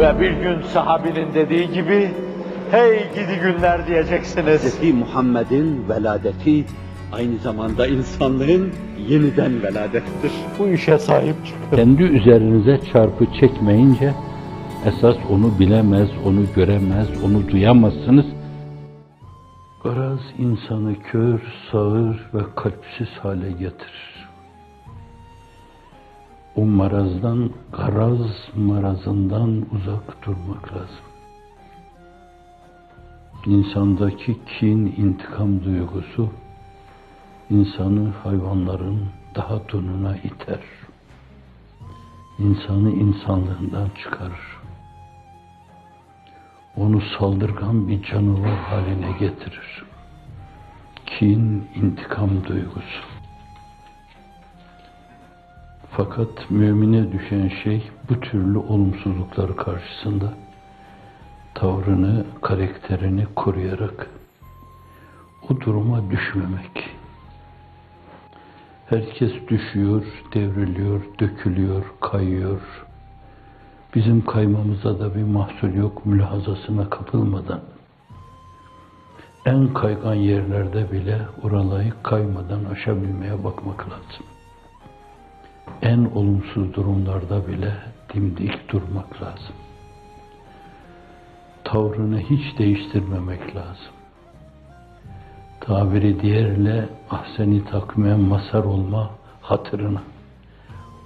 Ve bir gün sahabinin dediği gibi, hey gidi günler diyeceksiniz. Hz. Muhammed'in veladeti aynı zamanda insanlığın yeniden veladettir. Bu işe sahip çıkın. Kendi üzerinize çarpı çekmeyince esas onu bilemez, onu göremez, onu duyamazsınız. Garaz insanı kör, sağır ve kalpsiz hale getirir. O marazdan, garaz marazından uzak durmak lazım. İnsandaki kin, intikam duygusu insanı hayvanların daha donuna iter. İnsanı insanlığından çıkarır. Onu saldırgan bir canavar haline getirir. Kin, intikam duygusu. Fakat mümine düşen şey bu türlü olumsuzluklar karşısında tavrını, karakterini koruyarak o duruma düşmemek. Herkes düşüyor, devriliyor, dökülüyor, kayıyor. Bizim kaymamıza da bir mahsur yok mülahazasına kapılmadan. En kaygan yerlerde bile oralayı kaymadan aşabilmeye bakmak lazım. En olumsuz durumlarda bile dimdik durmak lazım. Tavrını hiç değiştirmemek lazım tabiri diğerle ahseni takmaya masar olma hatırına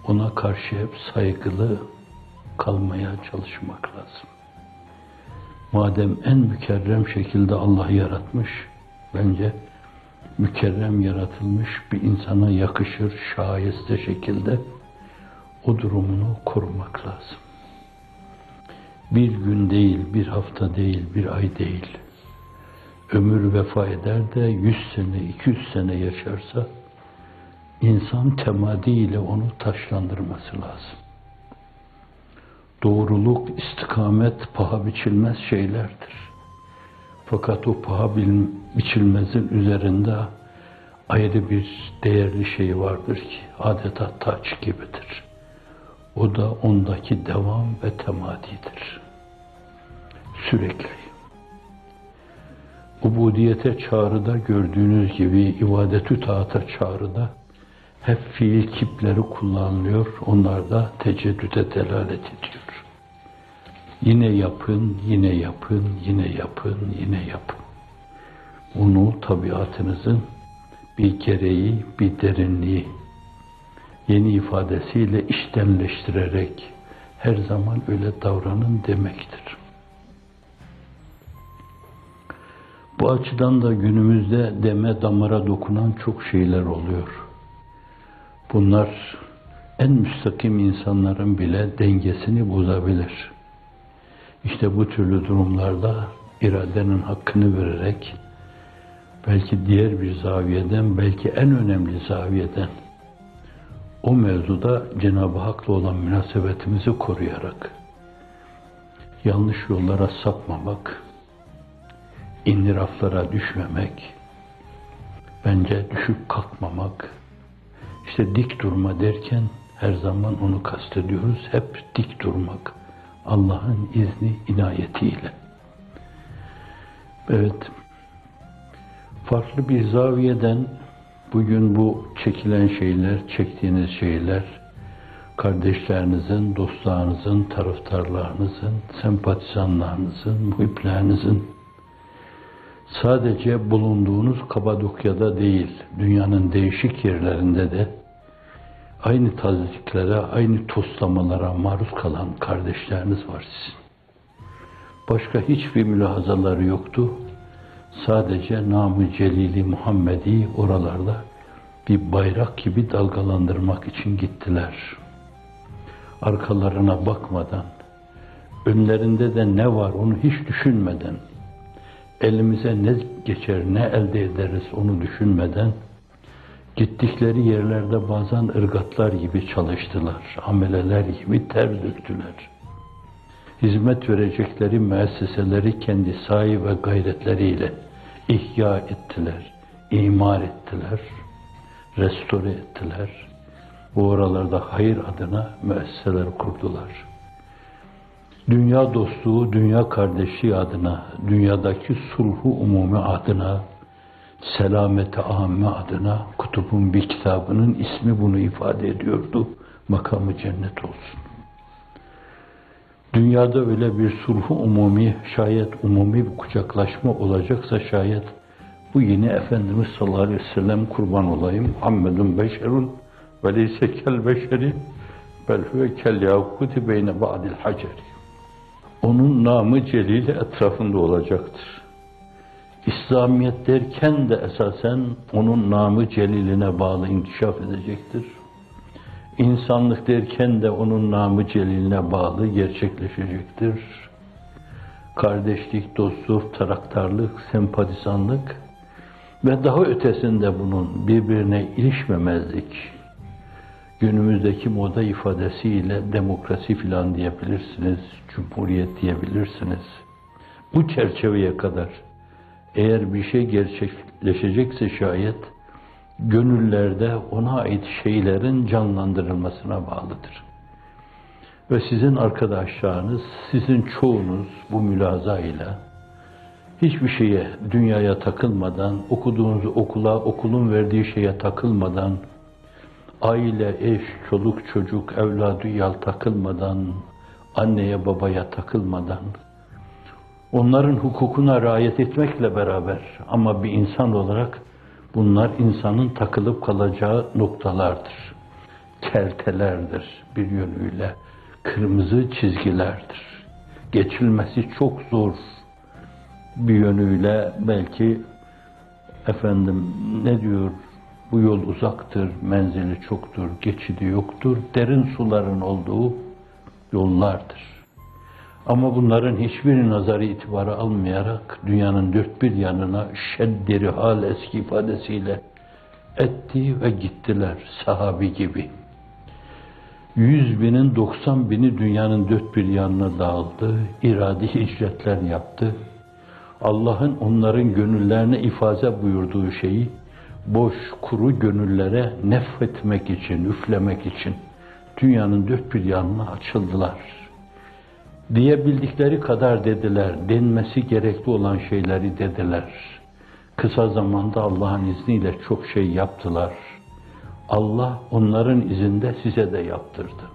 ona karşı hep saygılı kalmaya çalışmak lazım. Madem en mükerrem şekilde Allah yaratmış, bence mükerrem yaratılmış bir insana yakışır şayeste şekilde o durumunu korumak lazım. Bir gün değil, bir hafta değil, bir ay değil ömür vefa eder de yüz sene, iki yüz sene yaşarsa insan temadiyle onu taşlandırması lazım. Doğruluk, istikamet paha biçilmez şeylerdir. Fakat o paha biçilmezin üzerinde ayrı bir değerli şey vardır ki adeta taç gibidir. O da ondaki devam ve temadidir. Sürekli ubudiyete çağrıda gördüğünüz gibi ibadetü taata çağrıda hep fiil kipleri kullanılıyor. Onlar da teceddüde delalet ediyor. Yine yapın, yine yapın, yine yapın, yine yapın. Bunu tabiatınızın bir gereği, bir derinliği, yeni ifadesiyle iştenleştirerek her zaman öyle davranın demektir. Bu açıdan da günümüzde deme damara dokunan çok şeyler oluyor. Bunlar en müstakim insanların bile dengesini bozabilir. İşte bu türlü durumlarda iradenin hakkını vererek belki diğer bir zaviyeden, belki en önemli zaviyeden o mevzuda Cenab-ı Hak'la olan münasebetimizi koruyarak yanlış yollara sapmamak, indiraflara düşmemek, bence düşüp kalkmamak, işte dik durma derken her zaman onu kastediyoruz. Hep dik durmak. Allah'ın izni, inayetiyle. Evet, farklı bir zaviyeden bugün bu çekilen şeyler, çektiğiniz şeyler, kardeşlerinizin, dostlarınızın, taraftarlarınızın, sempatizanlarınızın, muhiplerinizin sadece bulunduğunuz Kapadokya'da değil, dünyanın değişik yerlerinde de aynı taziklere, aynı toslamalara maruz kalan kardeşleriniz var sizin. Başka hiçbir mülahazaları yoktu. Sadece namı celili Muhammedi oralarda bir bayrak gibi dalgalandırmak için gittiler. Arkalarına bakmadan, önlerinde de ne var onu hiç düşünmeden, elimize ne geçer, ne elde ederiz onu düşünmeden gittikleri yerlerde bazen ırgatlar gibi çalıştılar, ameleler gibi ter döktüler. Hizmet verecekleri müesseseleri kendi sahi ve gayretleriyle ihya ettiler, imar ettiler, restore ettiler. Bu oralarda hayır adına müesseseler kurdular. dünya dostluğu, dünya kardeşliği adına, dünyadaki sulhu umumi adına, selameti amme adına kutubun bir kitabının ismi bunu ifade ediyordu. Makamı cennet olsun. Dünyada öyle bir sulhu umumi, şayet umumi bir kucaklaşma olacaksa şayet bu yeni Efendimiz sallallahu aleyhi ve sellem kurban olayım. Muhammedun beşerun ve leyse kel beşeri bel huve kel yakuti beyne ba'dil haceri. Onun namı celili etrafında olacaktır. İslamiyet derken de esasen onun namı celiline bağlı inkişaf edecektir. İnsanlık derken de onun namı celiline bağlı gerçekleşecektir. Kardeşlik, dostluk, taraktarlık, sempatizanlık ve daha ötesinde bunun birbirine ilişmemezlik, günümüzdeki moda ifadesiyle demokrasi filan diyebilirsiniz, cumhuriyet diyebilirsiniz. Bu çerçeveye kadar eğer bir şey gerçekleşecekse şayet, gönüllerde ona ait şeylerin canlandırılmasına bağlıdır. Ve sizin arkadaşlarınız, sizin çoğunuz bu mülaza ile hiçbir şeye, dünyaya takılmadan, okuduğunuz okula, okulun verdiği şeye takılmadan, aile, eş, çoluk, çocuk, evladı yal takılmadan, anneye babaya takılmadan, onların hukukuna riayet etmekle beraber ama bir insan olarak bunlar insanın takılıp kalacağı noktalardır. Kertelerdir bir yönüyle, kırmızı çizgilerdir. Geçilmesi çok zor bir yönüyle belki efendim ne diyor bu yol uzaktır, menzili çoktur, geçidi yoktur, derin suların olduğu yollardır. Ama bunların hiçbir nazarı itibarı almayarak dünyanın dört bir yanına şedderi hal eski ifadesiyle etti ve gittiler sahabi gibi. Yüz binin doksan bini dünyanın dört bir yanına dağıldı, iradi hicretler yaptı. Allah'ın onların gönüllerine ifaze buyurduğu şeyi boş, kuru gönüllere nefretmek için, üflemek için dünyanın dört bir yanına açıldılar. Diyebildikleri kadar dediler, denmesi gerekli olan şeyleri dediler. Kısa zamanda Allah'ın izniyle çok şey yaptılar. Allah onların izinde size de yaptırdı.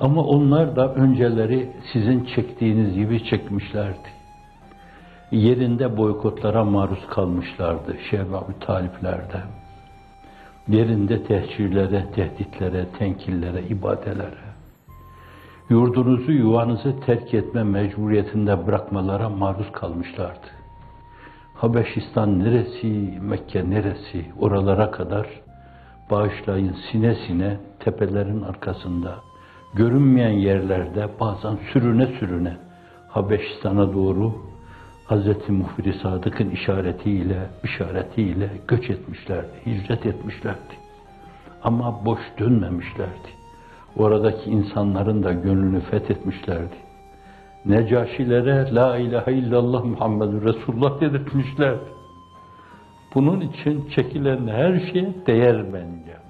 Ama onlar da önceleri sizin çektiğiniz gibi çekmişlerdi yerinde boykotlara maruz kalmışlardı Şehbab-ı Talipler'de. Yerinde tehcirlere, tehditlere, tenkillere, ibadelere. Yurdunuzu, yuvanızı terk etme mecburiyetinde bırakmalara maruz kalmışlardı. Habeşistan neresi, Mekke neresi, oralara kadar bağışlayın sine sine tepelerin arkasında, görünmeyen yerlerde bazen sürüne sürüne Habeşistan'a doğru Hz. Muhbir-i Sadık'ın işaretiyle, işaretiyle göç etmişlerdi, hicret etmişlerdi. Ama boş dönmemişlerdi. Oradaki insanların da gönlünü fethetmişlerdi. Necaşilere La ilahe illallah Muhammedur Resulullah dedirtmişlerdi. Bunun için çekilen her şeye değer bence.